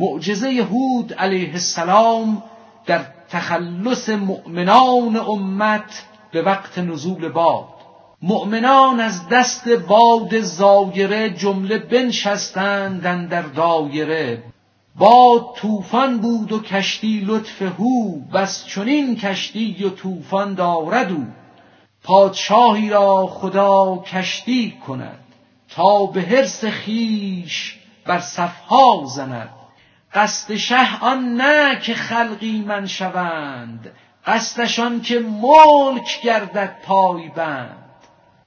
معجزه هود علیه السلام در تخلص مؤمنان امت به وقت نزول باد. مؤمنان از دست باد زایره جمله بنشستند در دایره. باد طوفان بود و کشتی لطف هو بس چنین کشتی و طوفان دارد او. پادشاهی را خدا کشتی کند تا به حرس خیش بر صفها زند. قصد شه آن نه که خلقی من شوند قصدشان که ملک گردد پای بند.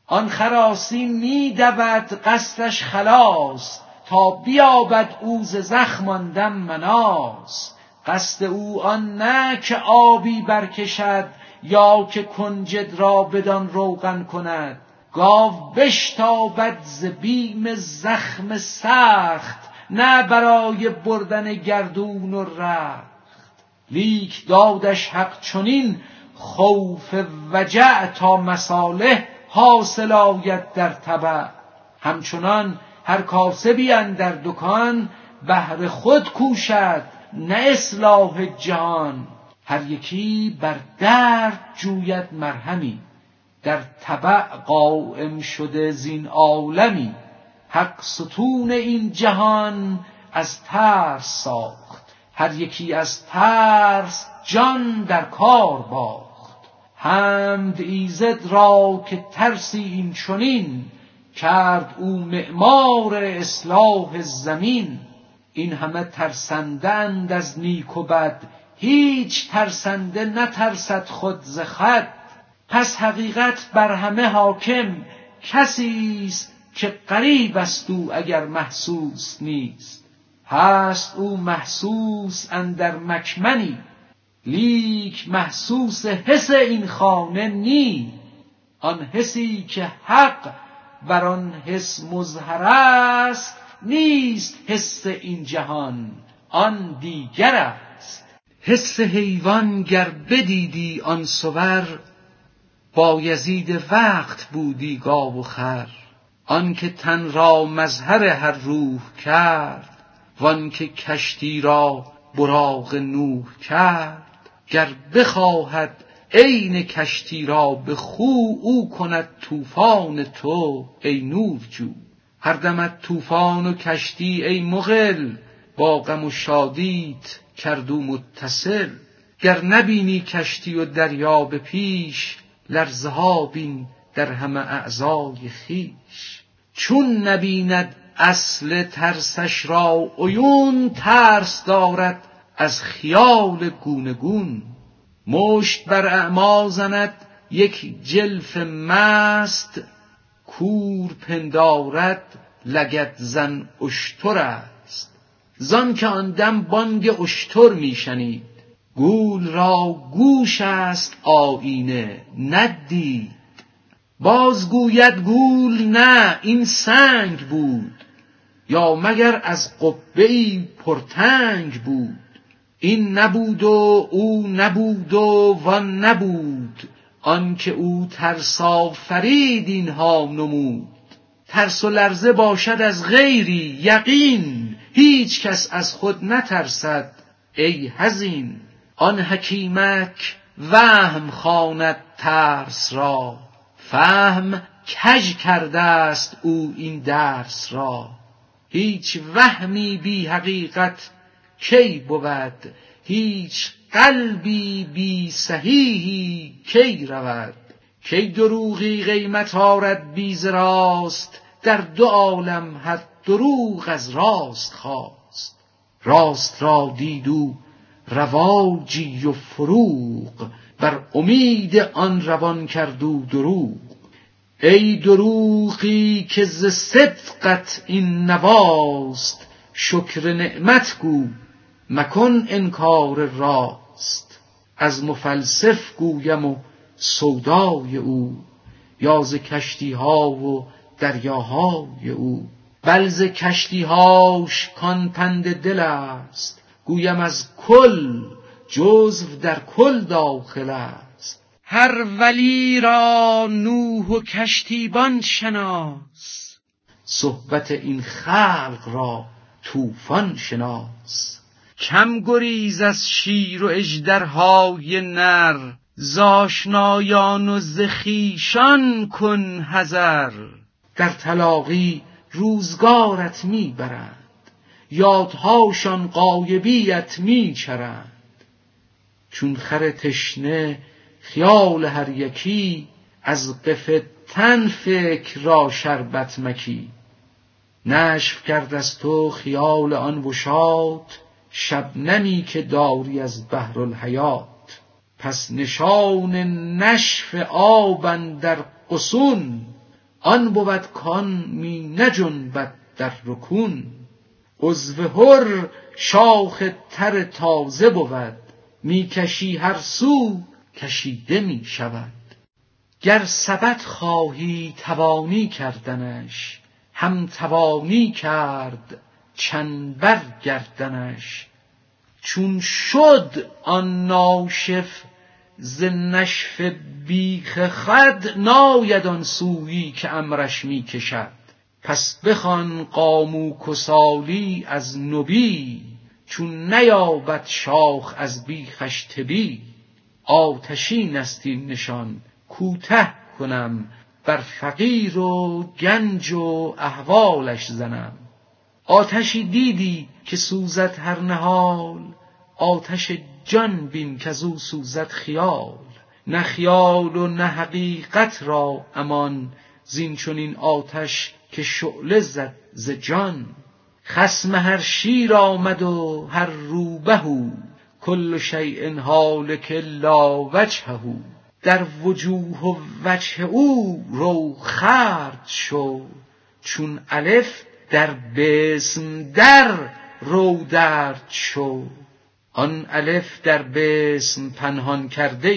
آن خراسی می دود قصدش خلاص تا بیابد او ز زخم دم مناس قصد او آن نه که آبی برکشد یا که کنجد را بدان روغن کند. گاو بشتابد ز بیم زخم سخت نه برای بردن گردون و رخت. لیک دادش حق چنین خوف وجع تا مصالح حاصل آید در تبع همچنان هر کاسبی در دکان بهر خود کوشد نه اصلاح جهان. هر یکی بر درد جوید مرهمی در تبع قائم شده زین عالمی. حق ستون این جهان از ترس ساخت. هر یکی از ترس جان در کار باخت. حمد ایزد را که ترسی این چنین کرد او معمار اصلاح زمین. این همه ترسندند از نیک و بد. هیچ ترسنده نترسد خود ز خود پس حقیقت بر همه حاکم. کسی است که قریب است او اگر محسوس نیست. هست او محسوس اندر مکمنی. لیک محسوس حس این خانه نی. آن حسی که حق بر آن حس مظهر است نیست حس این جهان. آن دیگر است. حس حیوان گر بدیدی آن صور بایزید وقت بودی گاو و خر. آنکه تن را مظهر هر روح کرد وانکه کشتی را براق نوح کرد. گر بخواهد عین کشتی را به خو او کند طوفان تو ای نورجو هر دمت طوفان و کشتی ای مقل با غم و شادیت کردو متصل. گر نبینی کشتی و دریا به پیش لرزه ها بین در همه اعضای خویش چون نبیند اصل ترسش را عیون ترس دارد از خیال گونه گون مشت بر اعما زند یک جلف مست کور پندارد لگد زن اشتر است. زان که آن دم بانگ اشتر میشنید گول را گوش است آیینه ندید. باز گوید گول نه این سنگ بود. یا مگر از قبه پرتنگ بود. این نبود و او نبود و وان نبود. آنکه او ترسا فرید اینها نمود. ترس و لرزه باشد از غیری یقین. هیچ کس از خود نترسد ای حزین. آن حکیمک وهم خواند ترس را. فهم کژ کرده است او این درس را. هیچ وهمی بی حقیقت کی بود؟ هیچ قلبی بی صحیحی کی رود؟ کی دروغی قیمت آرد بی راست؟ در دو عالم هر دروغ از راست خواست. راست را دید او رواجی و فروغ بر امید آن روان کرد او دروغ. ای دروغی که ز صدقت این نواست شکر نعمت گو مکن انکار راست. از مفلسف گویم و سودای او یا ز کشتی ها و دریاهای او. بل ز کشتی هاش کان پند دل است گویم از کل جزو در کل داخل است. هر ولی را نوح و کشتیبان شناس. صحبت این خلق را طوفان شناس. کم گریز از شیر و اژدرهای نر زاشنایان و زخیشان کن حذر. در تلاقی روزگارت می‌برند یادهاشان قایبیت میچرند. چون خر تشنه خیال هر یکی از قفتن فکر را شربت مکی. نشف کرد از تو خیال آن وشات شبنمی که داری از بحر الحیات. پس نشان نشف آب در قصون آن بود کان می نجنبد در رکون. عضو هر شاخ تر تازه بود می‌کشی هر سو کشیده می شود گر سبد خواهی توانی کردنش هم توانی کرد چنبر گردنش. چون شد آن ناشف ز نشف بیخ خد ناید آن سویی که امرش می کشد پس بخوان قامو کسالی از نبی چون نیابد شاخ از بیخش تبی آتشین است نشان. کوته کنم بر فقیر و گنج و احوالش زنم. آتشی دیدی که سوزد هر نهال آتش جان بین که او سوزد خیال. نه خیال و نه حقیقت را امان زین چنین آتش که شعله زد ز جان. خسم هر شیر آمد و هر روبه کل شیء هالک الا وجهه. در وجوه و وجه او رو خرد شو چون الف در بسم در رو درد شو. آن الف در بسم پنهان کرده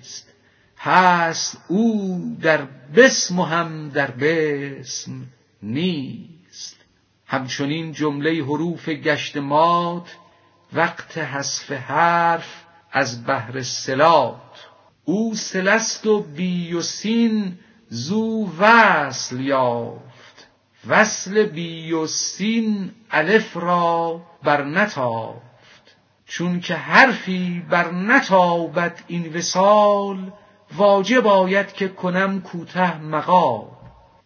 است هست او در بسم و هم در بسم نیست. همچنین جمله حروف گشت مات وقت حذف حرف از بهر سلات او سلست و بی و سین زو وصل یافت. وصل بی و سین الف را بر نتافت. چون که حرفی بر نتابد این وسال واجب آید که کنم کوته مقال.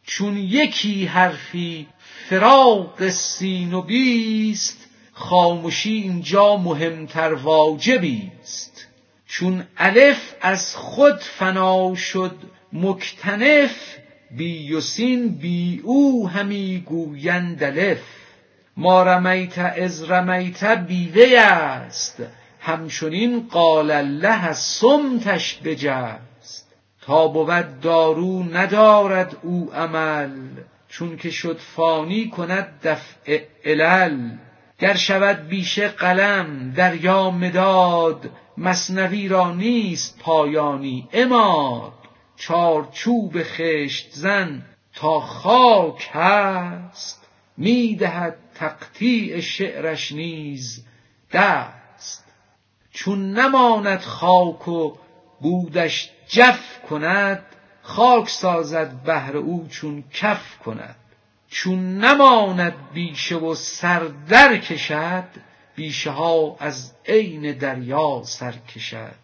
چون یکی حرفی فراق سین و بیست خاموشی اینجا مهمتر واجبی است. چون الف از خود فنا شد مکتنف بی و سین بی او همی گویند الف. ما رمیت از رمیت بیوی است همچنین قال الله از سمتش بجست. تا بود دارو ندارد او عمل چون که شد فانی کند دفع علل. گر شود بیشه قلم دریا مداد مثنوی را نیست پایانی اماد چارچوب خشت زن تا خاک هست می‌دهد تقطیع شعرش نیز دست. چون نماند خاک و بودش جف کند خاک سازد بهر او چون کف کند. چون نماند بیشه و سر در کشد بیشه ها از عین دریا سر کشد.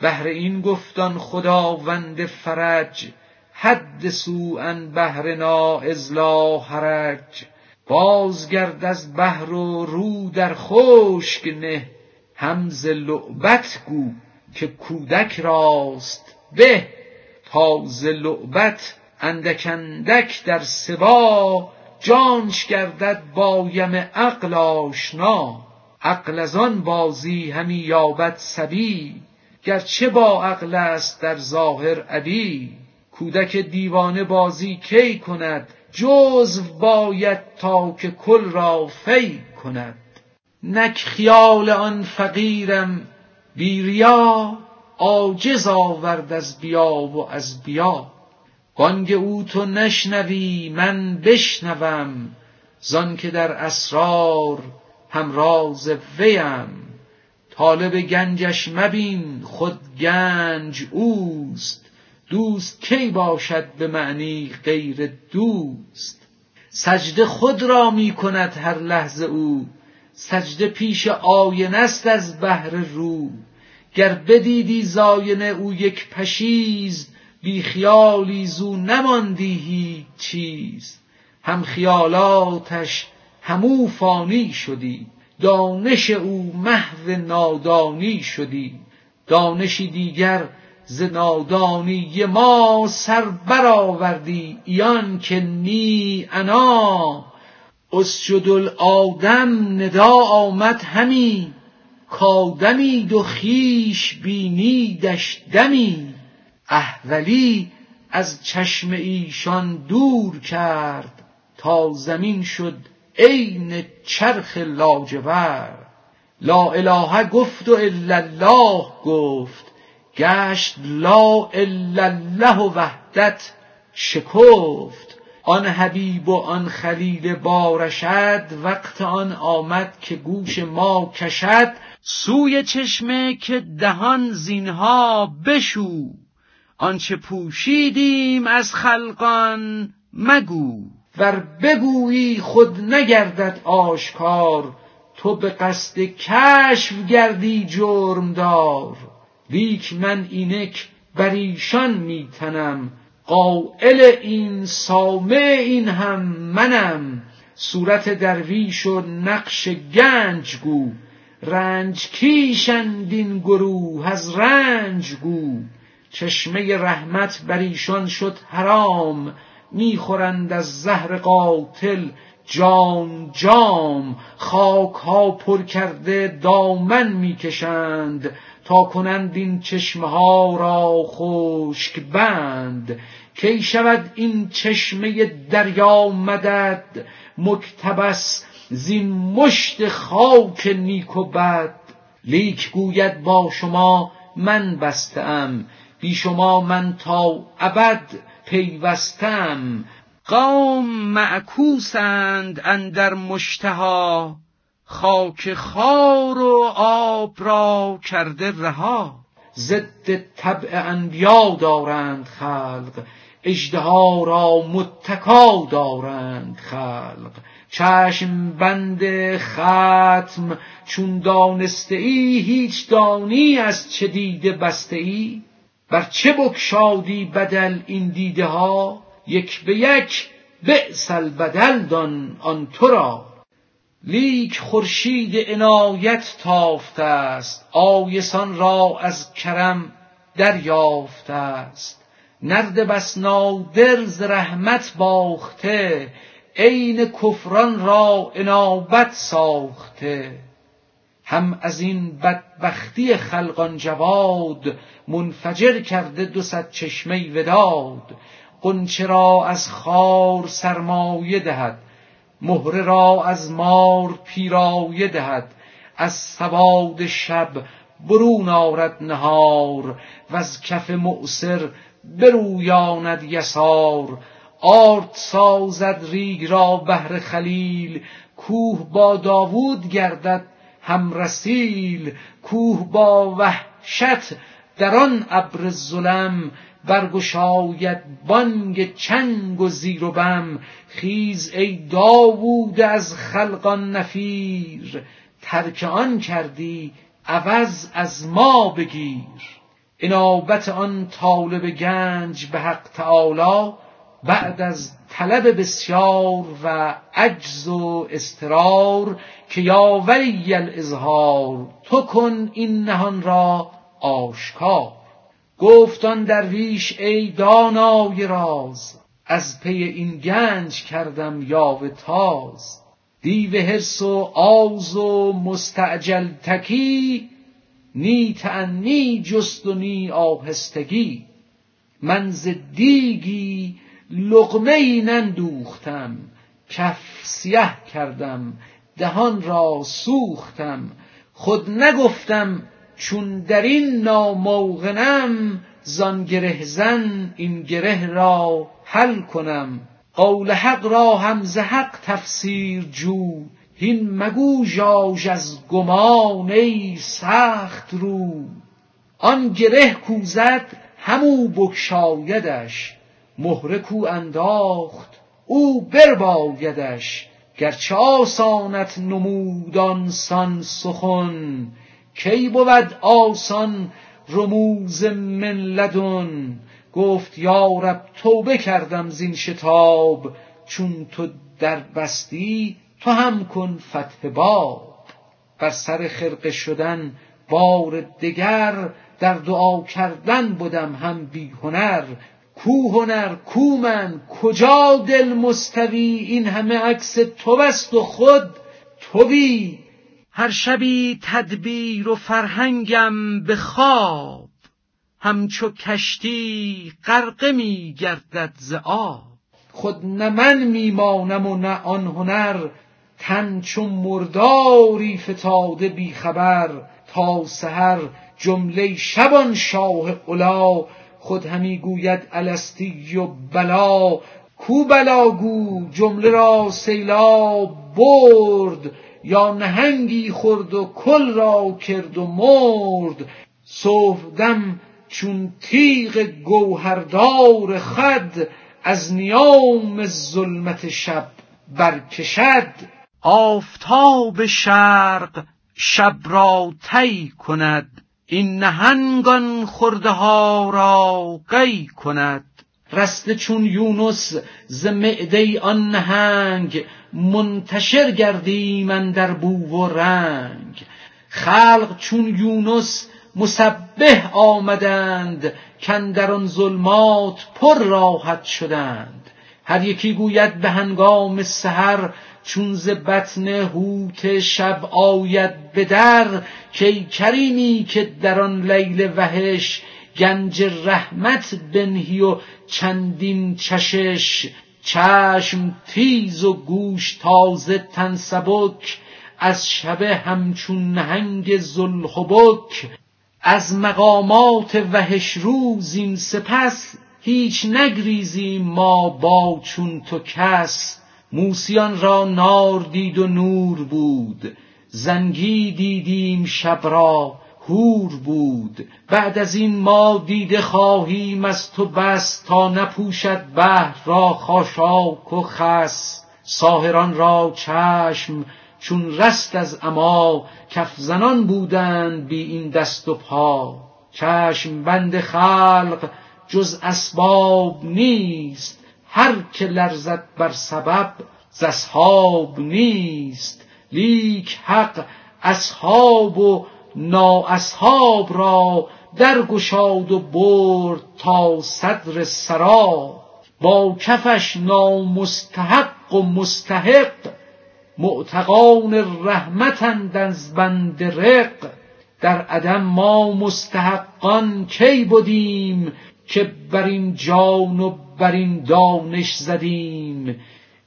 بهر این گفتان خداوند فرج حد سوءا بهرنا ازلا حرج. بازگرد از بحر و رو در خشک نه هم ز لعبت گو که کودک راست به. تا ز لعبت اندک اندک در سبا جانش گردد با یم عقل آشنا. عقل از آن بازی همی یابد سبی گرچه با عقل است در ظاهر ابی کودک دیوانه بازی کی کند؟ جزو باید تا که کل را فی کند. نک خیال آن فقیرم بی ریا عاجز آورد از بیا و از بیا. بانگ او تو نشنوی من بشنوم زان که در اسرار همراز ویم. طالب گنجش مبین خود گنج اوست. دوست کی باشد به معنی غیر دوست؟ سجده خود را می کند هر لحظه او. سجده پیش آینه است از بهر رو گر بدیدی زاینه او یک پشیز بی خیالی زو نماندی هیچ چیز. هم خیالاتش همو فانی شدی دانش او محو نادانی شدی. دانشی دیگر ز نادانی ما سر برآوردی ایان که نی انا. اسجد الآدم ندا آمد همی. کآدمی و خویش بینیدش دمی. احولی از چشم ایشان دور کرد تا زمین شد عین چرخ لاجورد. لا اله گفت و الا الله گفت. گشت لا الا الله وحدت شکفت. آن حبیب و آن خلیل بارشد وقت آن آمد که گوش ما کشد. سوی چشمه که دهان زینها بشو. آنچه پوشیدیم از خلقان مگو. ور بگویی خود نگردد آشکار تو به قصد کشف گردی جرمدار. لیک من اینک بر ایشان میتنم قائل این سامع این هم منم. صورت درویش و نقش گنج گو. رنج کیشند این گروه از رنج گو. چشمه رحمت بر ایشان شد حرام می‌خورند از زهر قاتل جام جام. خاک ها پر کرده دامن می‌کشند تا کنند این چشمه ها را خشک بند. کی شود این چشمه دریا مدد؟ مکتبس زین مشت خاک نیک و بد. لیک گوید با شما من بسته ام بی شما من تا ابد پیوستم. قوم معکوسند اندر مشتها خاک خار و آب را کرده رها. ضد طبع انبیا دارند خلق اژدها را متکا دارند خلق. چشم بند ختم چون دانسته ای هیچ دانی از چه دیده بسته ای بر چه بگشادی بدل این دیده ها یک به یک بئس البدل دان آن تو را. لیک خورشید عنایت تافته است آیسان را از کرم دریافته است. نرد بس نادر ز رحمت باخته عین کفران را انابت ساخته. هم از این بدبختی خلقان جواد منفجر کرده دو صد چشمه وداد. غنچه را از خار سرمایه دهد مهره را از مار پیرایه دهد. از سواد شب برون آرد نهار و از کف مؤسر برویاند یسار. آرد سازد ریگ را بهر خلیل کوه با داوود گردد هم رسیل کوه با وحشت در آن ابر ظلم برگشاید بانگ چنگ و زیر و بم. خیز ای داوود از خلقان نفیر ترک آن کردی عوض از ما بگیر. انابت آن طالب گنج به حق تعالی بعد از طلب بسیار و عجز و استرار که یا ولی الاظهار تو کن این نهان را آشکار. گفت آن درویش ای دانای راز از پی این گنج کردم یاوه تاز. دیو حرص و آز و مستعجل تکی نی تعنی جست و نی آهستگی. من ز دیگی لقمه ای نندوختم کف سیه کردم دهان را سوختم. خود نگفتم چون در این ناموغنم زان گره زن این گره را حل کنم. قول حق را هم ز حق تفسیر جو هین مگو ژاژ از گمان ای سخت رو. آن گره کو زد همو بگشایدش. مهره کو انداخت او بربایدش گرچه آسانت نمودان سان سخن. کی بود آسان رموز من لدن؟ گفت یا رب توبه کردم زین شتاب چون تو در بستی تو هم کن فتح باب. بر سر خرقه شدن بار دگر در دعا کردن بودم هم بی هنر. کو هنر کو من کجا دل مستوی؟ این همه عکس تو بست و خود توی. هر شبی تدبیر و فرهنگم به خواب. همچو کشتی غرقه می گردد ز آب. خود نه من میمانم و نه آن هنر. تن چون مرداری فتاده بیخبر تا سحر جمله شبان شاه علا خود همی گوید الستی و بلا کو بلاگو جمله را سیلاب برد یا نهنگی خورد و کل را کرد و مرد. صبحدم چون تیغ گوهردار خد از نیام ظلمت شب برکشد. آفتاب شرق شب را طی کند. این نهنگان خرده ها را قی کند؟ رسته چون یونس ز معده آن نهنگ منتشر گردیم در بو و رنگ. خلق چون یونس مسبح آمدند در آن ظلمات پر راحت شدند. هر یکی گوید به هنگام سحر چون ز بطن هوت شب آید به در کی کریمی که در آن لیل وحش گنج رحمت بنهی و چندین چشش. چشم تیز و گوش تازه تن سبک از شب همچون نهنگ زلخبک از مقامات وحش روز این سپس هیچ نگریزیم ما با چون تو کس. موسیان را نار دید و نور بود. زنگی دیدیم شب را هور بود. بعد از این ما دیده خواهیم از تو بس تا نپوشد بحر را خاشاک و خس. ساهران را چشم چون رست از اما کف زنان بودند بی این دست و پا. چشم بند خلق جز اسباب نیست. هر که لرزد بر سبب ز اصحاب نیست. لیک حق اصحاب و نااصحاب را درگشاد و برد تا صدر سرا. با کفش نامستحق و مستحق معتقان رحمتند از بند رق. در عدم ما مستحقان کی بودیم که بر این جان و بر این دانش زدیم.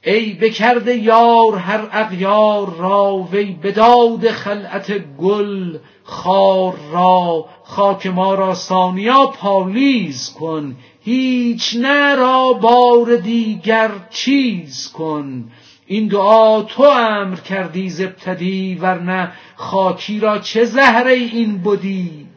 ای بکرده یار هر اغیار را وی بداد خلعت گل خار را. خاک ما را ثانیا پالیز کن هیچ نه را بار دیگر چیز کن. این دعا تو امر کردی زبتدی ورنه خاکی را چه زهره این بودی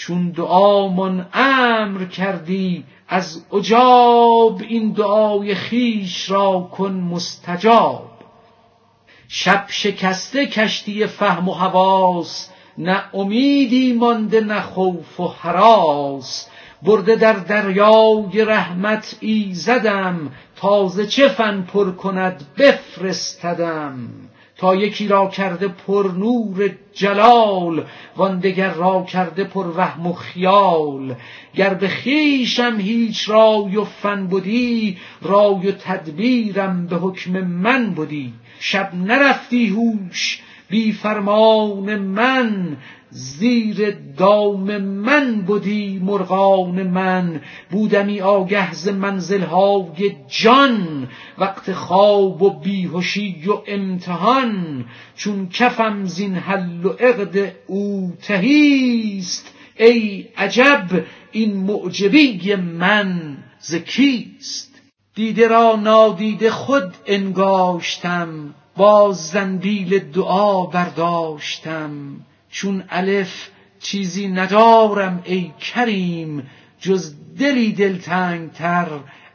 چون دعامون امر کردی از اجاب این دعای خیش را کن مستجاب. شب شکسته کشتی فهم و حواس نه امیدی مانده نه خوف و حراس. برده در دریای رحمت ایزدم تازه چه فن پر کند بفرستدم. تا یکی را کرده پر نور جلال وان دگر را کرده پر وهم و خیال. گر به خویشم هیچ رای و فن بودی رای و تدبیرم به حکم من بودی شب نرفتی هوش بی فرمان من زیر دام من بودی مرغان من بودمی آگه ز منزلهای جان. وقت خواب و بیهوشی و امتحان چون کفم زین حل و عقد او تهیست. ای عجب این معجبی من ز کیست؟ دیده را نادیده خود انگاشتم باز زنبیل دعا برداشتم. چون الف چیزی ندارم ای کریم جز دلی دلتنگتر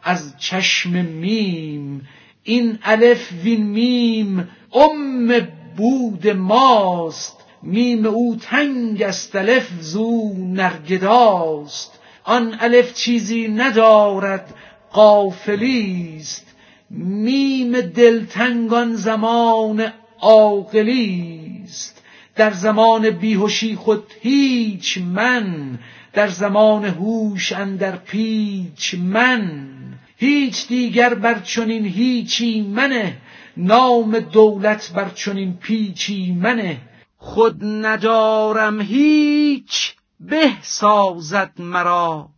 از چشم میم. این الف وین میم ام بود ماست میم ام تنگ است الف زو نرگداست. آن الف چیزی ندارد غافلیست میم دلتنگ آن زمان عاقلیست در زمان بیهشی خود هیچ من در زمان هوش اندر پیچ من. هیچ دیگر بر چنین هیچی منه نام دولت بر چنین پیچی منه. خود ندارم هیچ به سازد مرا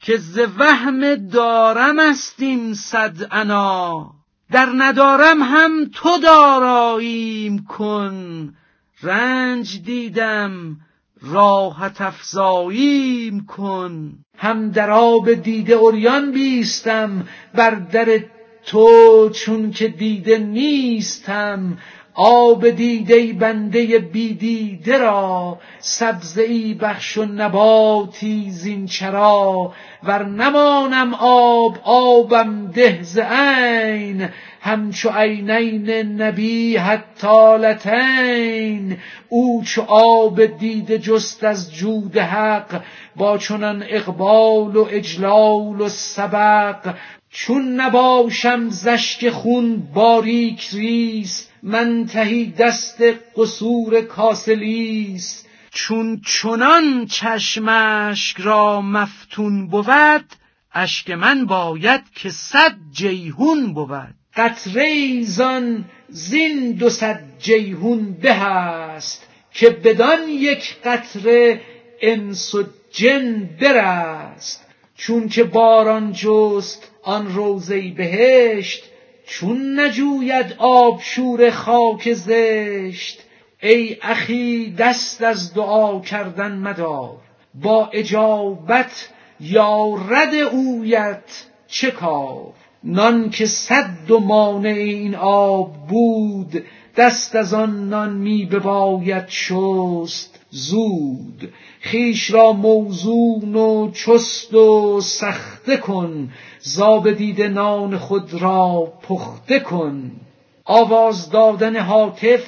که ز وهم دارم است این صد انا. در ندارم هم تو داراییم کن رنج دیدم راحت افزاییم کن. هم در آب دیده اوریان بیستم بر در تو چون که دیده نیستم. آب دیده بنده بی دیده را سبزه ای بخش و نباتی زین چرا ور نمانم آب آبم ده ز عین همچو عینین نبی حتالتین او چو آب دیده جست از جود حق با چنان اقبال و اجلال و سبق. چون نباشم زشک خون باریک ریست من تهی دست قصور کاسلیست. چون چنان چشمشک را مفتون بود اشک من باید که صد جیهون بود. قطره زان زین دو صد جیهون به است که بدان یک قطره انس و جن برست چون که باران جست آن روضه بهشت چون نجوید آبشور خاک زشت ای اخی دست از دعا کردن مدار. با اجابت یا رد اویت چه کار؟ نان که صد و مانع این آب بود دست از آن نان می بباید شست. زود. خیش را موزون و چست و سخته کن. زاب دیده نان خود را پخته کن. آواز دادن هاتف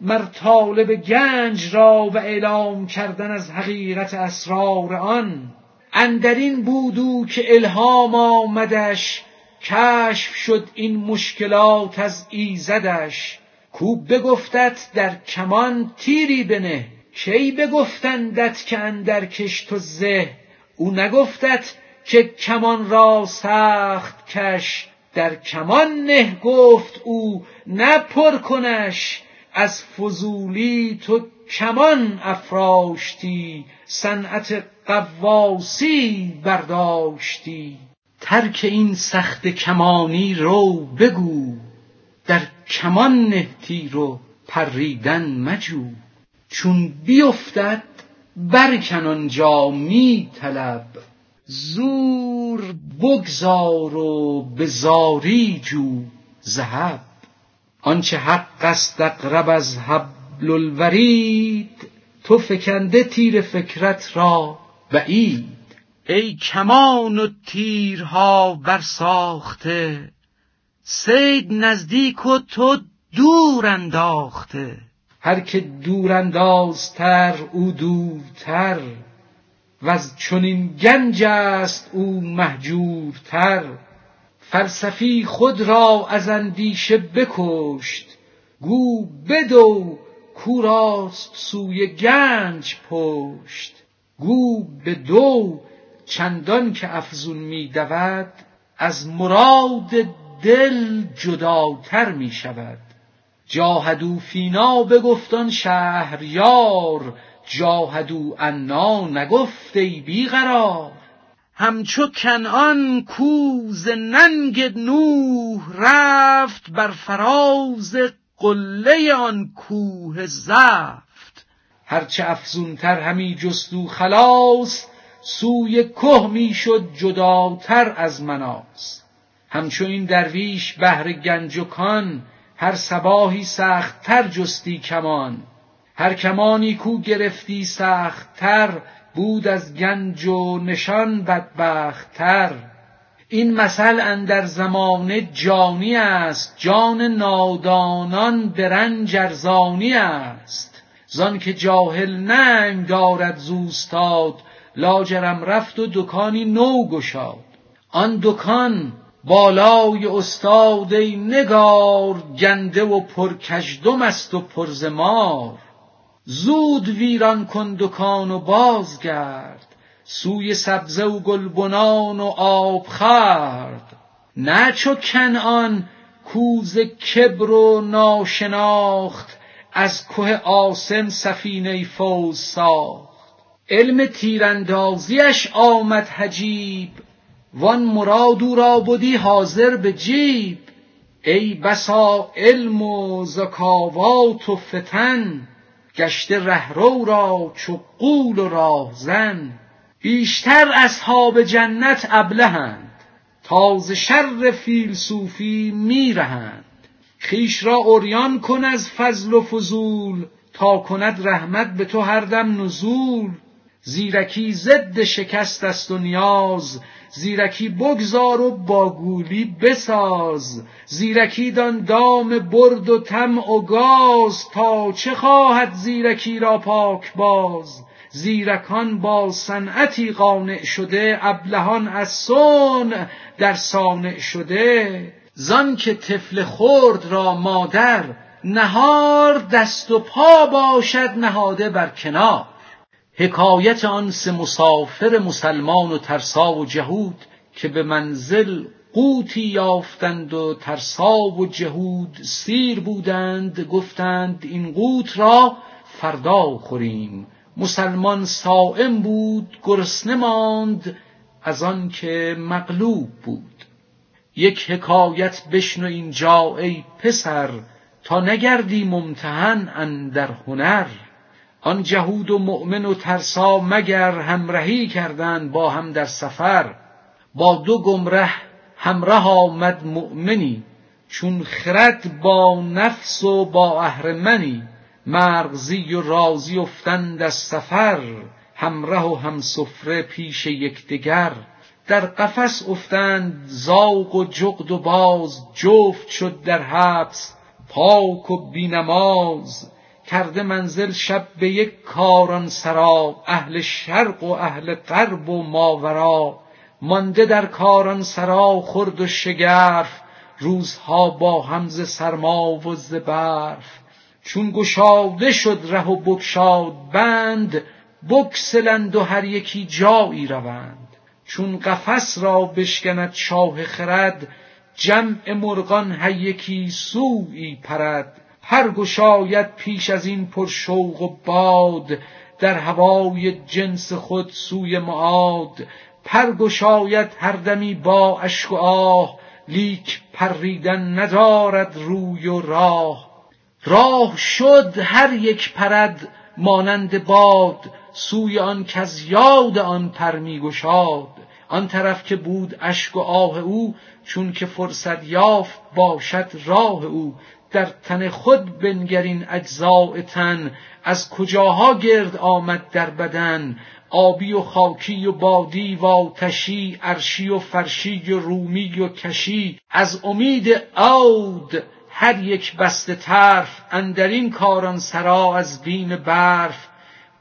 مر طالب گنج را و اعلام کردن از حقیقت اسرار آن. اندرین بود او که الهام آمدش. کشف شد این مشکلات از ایزدش. کو بگفتت در کمان تیری بنه. کی بگفتندت که اندر کش تو زه؟ او نگفتت که کمان را سخت کش. در کمان نه گفت او نه کنش. از فضولی تو کمان افراشتی صنعت قواسی برداشتی. ترک این سخت کمانی رو بگو. در کمان نه تیر و پریدن مجو. چون بیفتد برکن آنجا می طلب. زور بگذار و به زاری جو ذهب. آنچه حق است اقرب از حبل الورید تو فکنده تیر فکرت را بعید. ای کمان و تیرها برساخته صید نزدیک و تو دور انداخته. هر که دور اندازتر او دورتر وز چنین گنج است او مهجورتر. فلسفی خود را از اندیشه بکشت گو بدو کو راست سوی گنج پشت. گو بدو چندان که افزون می دود از مراد دل جداتر می شود. جاهدو فینا بگفت آن شهریار جاهدو انا نگفت ای بیقرار. همچو کنعان کو ز ننگ نوح رفت بر فراز قله آن کوه زفت. هرچه افزونتر همی جستو خلاص سوی که می شد جداتر از مناس همچو این درویش بهر گنج و کان هر صباحی سختتر جستی کمان. هر کمانی کو گرفتی سختتر بود از گنج و نشان بدبختتر. این مثل اندر زمانه جانی است جان نادانان به رنج ارزانی است. زان که جاهل ننگ دارد زوستاد لاجرم رفت و دکانی نو گشاد. آن دکان بالای استاد ای نگار گنده و پرکژدم است و پرزمار. زود ویران کن دکان و بازگرد سوی سبزه و گلبنان و آبخورد نه چو کنعان کوز کبر و ناشناخت از که عاصم سفینه فوز ساخت. علم تیراندازیش آمد حجیب وان مراد او را بدی حاضر به جیب. ای بسا علم و ذکاوات و فتن گشته رهرو را چو غول و راهزن بیشتر اصحاب جنت ابلهند تا ز شر فیلسوفی میرهند. خویش را عریان کن از فضل و فضول تا کند رحمت به تو هر دم نزول. زیرکی ضد شکست است و نیاز زیرکی بگذار و با گولی بساز. زیرکی دان دام برد و طمع و گاز. تا چه خواهد زیرکی را پاک باز؟ زیرکان با صنعتی قانع شده ابلهان از صنع در صانع شده. زان که طفل خرد را مادر نهار دست و پا باشد نهاده بر کنار. حکایت آن سه مسافر مسلمان و ترسا و جهود که به منزل قوتی یافتند و ترسا و جهود سیر بودند گفتند این قوت را فردا خوریم. مسلمان صائم بود گرسنه ماند از آن که مغلوب بود. یک حکایت بشنو اینجا ای پسر تا نگردی ممتحن اندر هنر. آن جهود و مؤمن و ترسا مگر همرهی کردند با هم در سفر؟ با دو گمره همراه آمد مؤمنی چون خرد با نفس و با اهرمنی مرغزی و رازی افتند از سفر همره و همسفره پیش یکدیگر. در قفس افتند زاغ و جغد و باز جفت شد در حبس پاک و بینماز کرده منزل شب به یک کاران سرا اهل شرق و اهل غرب و ماورا. مانده در کاران سرا خرد و شگرف روزها با همز سرما و ز برف. چون گشاده شد ره و بگشاد بند بگسلند و هر یکی جایی روند. چون قفس را بشکند شاه خرد جمع مرغان هر یکی سویی پرد. پر گشاید پیش از این پرشوق و باد در هوای جنس خود سوی معاد. پر گشاید هر دمی با اشک و آه لیک پریدن ندارد روی و راه. راه شد هر یک پرد مانند باد سوی آن کز یاد آن پر می گشاد. آن طرف که بود اشک و آه او چون که فرصت یافت باشد راه او. در تن خود بنگرین اجزاء تن. از کجاها گرد آمد در بدن؟ آبی و خاکی و بادی و آتشی عرشی و فرشی و رومی و کشی. از امید عود هر یک بسته طرف اندرین کاران سرا از بیم برف.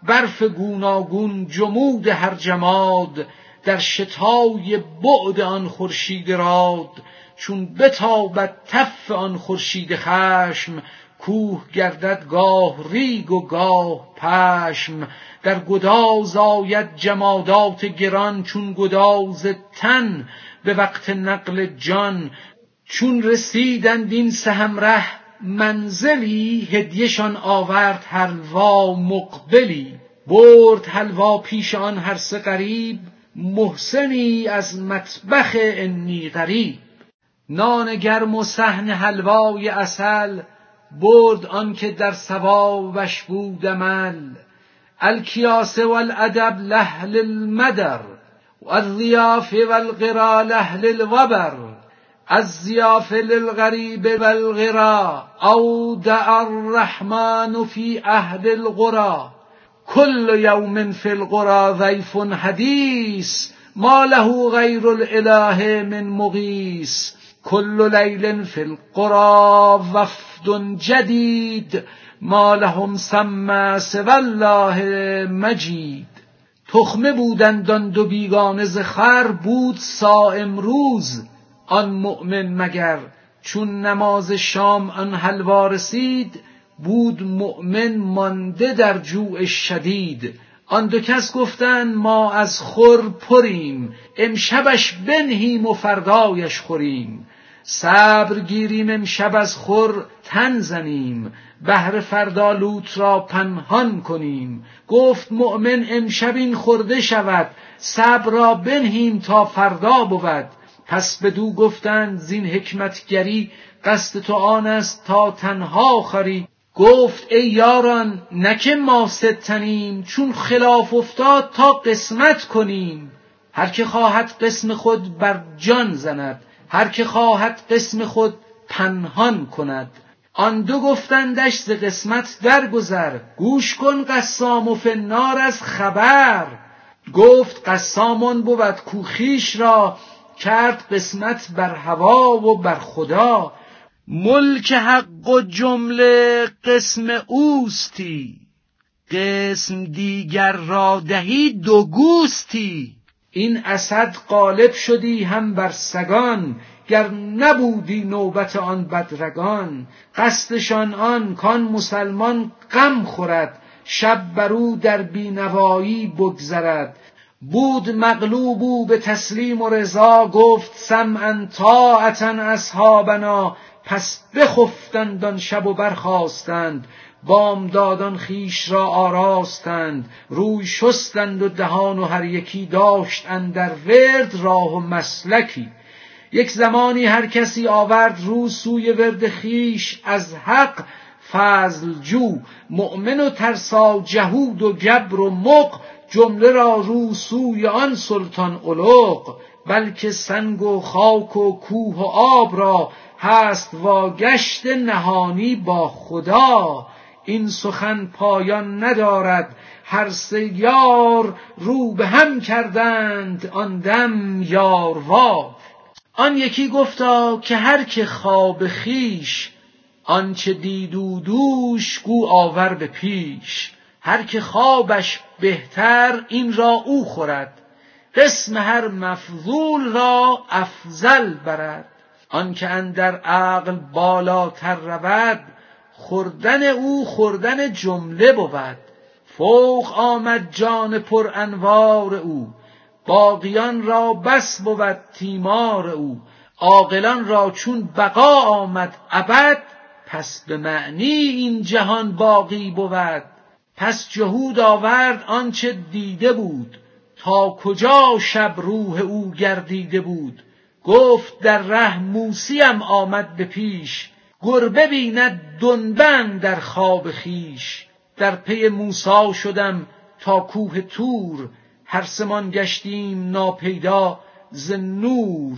برف گوناگون جمود هر جماد. در شتای بعد آن خورشید راد چون بتابد تف آن خورشید خشم کوه گردد گاه ریگ و گاه پشم. در گداز آید جمادات گران چون گداز تن به وقت نقل جان. چون رسیدند این سه همره منزلی هدیهشان آورد حلوا مقبلی. برد حلوا پیش آن هر سه غریب محسنی از مطبخ انی غریب. نان گرم و صحن حلوای عسل برد آنکه در ثوابش بود عمل. الکیاس والادب لهل المدر والضیاف والغرا لهل الوبر. الضیاف للغریب والغرا. اودع الرحمن فی اهل القرى كل یوم فی القرى ضیف حدیث ما له غیر الاله من مغیس کل لیل فی القرى وفد جدید ما لهم سم سوى الله مجید تخمه بودند آن دو بیگانه ز خر بود سا امروز آن مؤمن مگر چون نماز شام آن حلوا رسید بود مؤمن مانده در جوع شدید. آن دو کس گفتند ما از خور پریم امشبش بنهیم و فردایش خوریم. صبر گیریم امشب از خور تن زنیم. بهر فردا لوط را پنهان کنیم. گفت مؤمن امشب این خورده شود. صبر را بنهیم تا فردا بود. پس بدو گفتند زین حکمتگری قصد تو آن است تا تنها خری. گفت ای یاران نکه ما ستنیم چون خلاف افتاد تا قسمت کنیم. هر که خواهد قسم خود بر جان زند هر که خواهد قسم خود پنهان کند. آن دو گفتندش ز قسمت درگذر گوش کن قسام و فنار از خبر. گفت قسامان بود کوخیش را کرد قسمت بر هوا و بر خدا. ملک حق و جمله قسم اوستی. قسم دیگر را دهی دو گوستی. این اسد غالب شدی هم بر سگان گر نبودی نوبت آن بدرگان. قصدشان آن کان مسلمان غم خورد شب بر او در بینوایی بگذرد. بود مغلوب او به تسلیم و رضا گفت سمعا طاعتا اصحابنا. پس بخفتند آن شب و برخاستند بامدادان خیش را آراستند روی شستند و دهان و هر یکی داشت اندر ورد راه و مسلکی. یک زمانی هر کسی آورد رو سوی ورد خیش از حق فضل جو مؤمن و ترسا جهود و جبر و مق جمله را رو سوی آن سلطان علوق بلکه سنگ و خاک و کوه و آب را هست واگشت نهانی با خدا. این سخن پایان ندارد. هر سه یار رو به هم کردند. آن دم یاروار آن یکی گفتا که هر که خواب خیش آنچه دید و دوش گو آور به پیش. هر که خوابش بهتر این را او خورد. قسم هر مفضول را افضل برد. آنکه اندر عقل بالاتر رود خوردن او خوردن جمله بود. فوق آمد جان پر انوار او. باقیان را بس بود تیمار او. عاقلان را چون بقا آمد ابد پس به معنی این جهان باقی بود. پس جهود آورد آنچه دیده بود تا کجا شب روح او گردیده بود. گفت در ره موسیم آمد به پیش گربه بیند دنبن در خواب خیش. در پی موسا شدم تا کوه تور هر سمان گشتیم ناپیدا ز نور.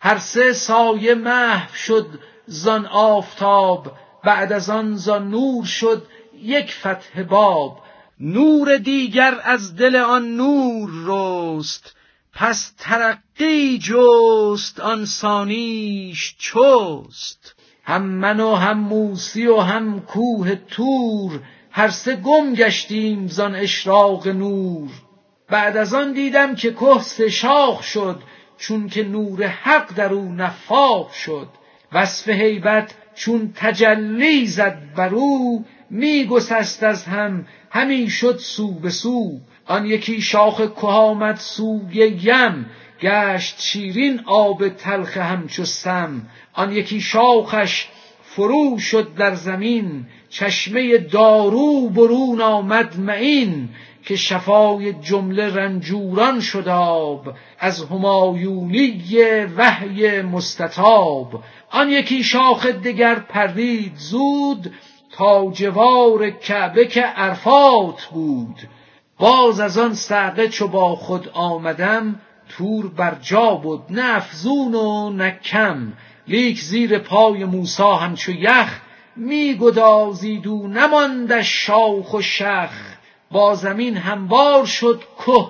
هر سه سایه محو شد زان آفتاب بعد از آن زان نور شد یک فتح باب. نور دیگر از دل آن نور رست. پس ترقی جست آن ثانیش چست. هم من و هم موسی و هم کوه تور هر سه گم گشتیم زان اشراق نور. بعد از آن دیدم که که سه شاخ شد چون که نور حق در او نفاق شد. وصف هیبت چون تجلی زد بر او می گسست از هم همی شد سو به سو. آن یکی شاخ که آمد سوی یم گشت شیرین آب تلخ همچو سم. آن یکی شاخش فرو شد در زمین چشمه دارو برون آمد معین. که شفای جمله رنجوران شد آب از همایونی وحی مستطاب. آن یکی شاخ دگر پرید زود تا جوار کعبه که عرفات بود. باز از آن صعقه چو با خود آمدم تور بر جا بود نه افزون و نه کم. لیک زیر پای موسا همچو یخ می گدازید و نماندش شاخ و شخ. با زمین هموار شد که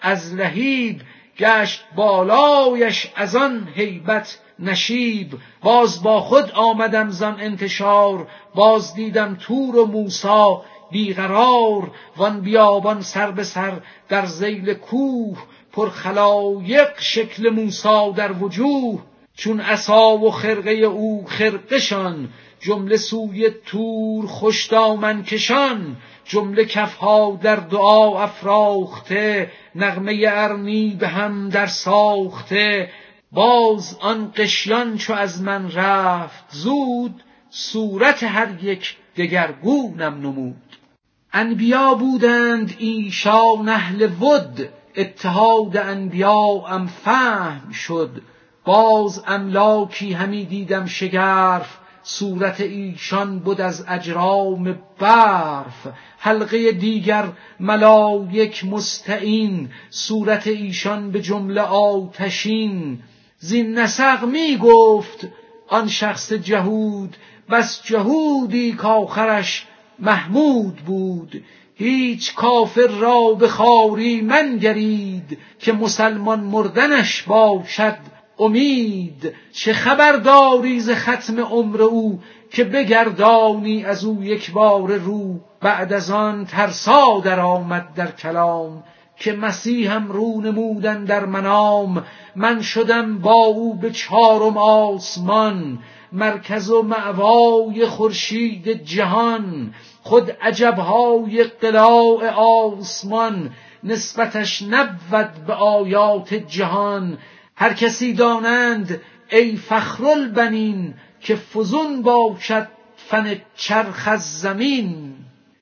از لهیب گشت بالایش از آن هیبت نشیب. باز با خود آمدم زان انتشار باز دیدم تور و موسا بیقرار وان بیابان سر به سر در زیل کوه پر خلایق شکل موسا در وجوه چون عصا و خرقه او خرقشان جمله سوی تور خوش دامن کشان جمله کفها در دعا افراخته نغمه ارنی به هم در ساخته باز آن قشیان چو از من رفت زود صورت هر یک دگرگونم نمود. انبیا بودند ایشان اهل ود اتحاد انبیا ام فهم شد. باز املاکی همی دیدم شگرف صورت ایشان بود از اجرام برف. حلقه دیگر ملایک مستعین صورت ایشان به جمله آتشین. زین نسق می گفت آن شخص جهود بس جهودی کاخرش محمود بود هیچ کافر را به خاری منگرید که مسلمان مردنش باشد امید. چه خبر داری ز ختم عمر او که بگردانی از او یک بار رو بعد از آن ترسا در آمد در کلام که مسیحم رو نمودن در منام. من شدم با او به چارم آسمان مرکز و معوای خورشید جهان. خود عجبهای قلاع آسمان نسبتش نبود به آیات جهان. هر کسی دانند ای فخرالبنین که فزون باشد فن چرخ از زمین.